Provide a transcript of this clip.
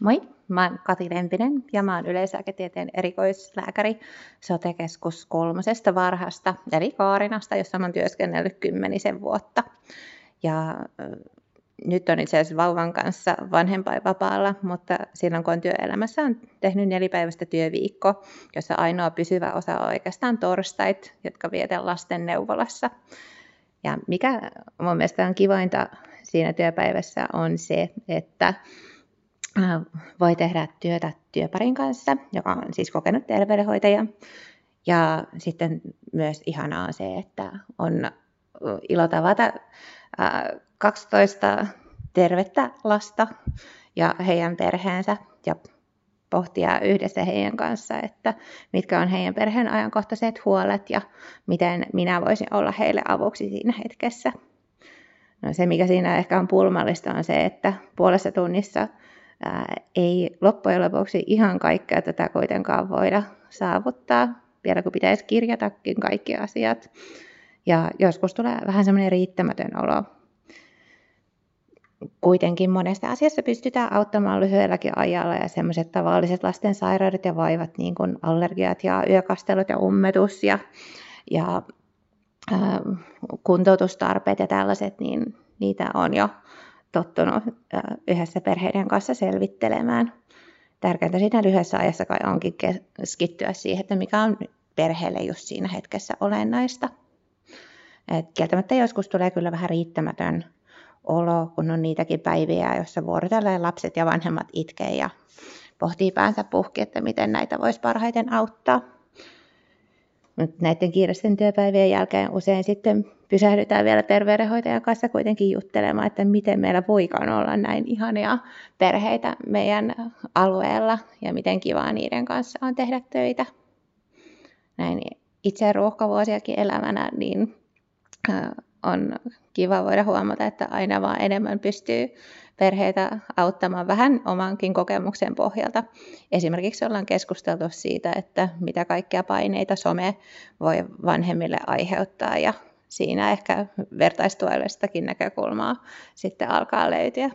Moi, mä oon Kati Lempinen ja mä oon yleislääketieteen erikoislääkäri Sotekeskus kolmosesta varhasta, eli Kaarinasta, jossa mä oon työskennellyt kymmenisen vuotta. Ja nyt on itse asiassa vauvan kanssa vanhempainvapaalla, mutta silloin kun on työelämässä on tehnyt nelipäiväistä työviikko, jossa ainoa pysyvä osa on oikeastaan torstait, jotka vietän lasten neuvolassa. Ja mikä mun mielestä on kivointa siinä työpäivässä on se, että voi tehdä työtä työparin kanssa, joka on siis kokenut terveydenhoitaja. Ja sitten myös ihanaa on se, että on ilo tavata 12 tervettä lasta ja heidän perheensä ja pohtia yhdessä heidän kanssa, että mitkä on heidän perheen ajankohtaiset huolet ja miten minä voisin olla heille avuksi siinä hetkessä. No se, mikä siinä ehkä on pulmallista, on se, että puolessa tunnissa ää, ei loppujen lopuksi ihan kaikkea tätä kuitenkaan voida saavuttaa, vielä kun pitäisi kirjatakin kaikki asiat. Ja joskus tulee vähän semmoinen riittämätön olo. Kuitenkin monesta asiassa pystytään auttamaan lyhyelläkin ajalla ja semmoiset tavalliset lasten sairaudet ja vaivat, niin kuin allergiat ja yökastelut ja ummetus ja, ja ää, kuntoutustarpeet ja tällaiset, niin niitä on jo tottunut yhdessä perheiden kanssa selvittelemään. Tärkeintä siinä lyhyessä ajassa kai onkin keskittyä siihen, että mikä on perheelle just siinä hetkessä olennaista. Et kieltämättä joskus tulee kyllä vähän riittämätön olo, kun on niitäkin päiviä, joissa vuorotellaan lapset ja vanhemmat itkee ja pohtii päänsä puhki, että miten näitä voisi parhaiten auttaa. Mutta näiden kiireisten työpäivien jälkeen usein sitten pysähdytään vielä terveydenhoitajan kanssa kuitenkin juttelemaan, että miten meillä voikaan olla näin ihania perheitä meidän alueella ja miten kivaa niiden kanssa on tehdä töitä. Näin itse ruuhkavuosiakin elämänä, niin on kiva voida huomata, että aina vaan enemmän pystyy perheitä auttamaan vähän omankin kokemuksen pohjalta. Esimerkiksi ollaan keskusteltu siitä, että mitä kaikkia paineita some voi vanhemmille aiheuttaa ja siinä ehkä vertaistuellistakin näkökulmaa sitten alkaa löytyä.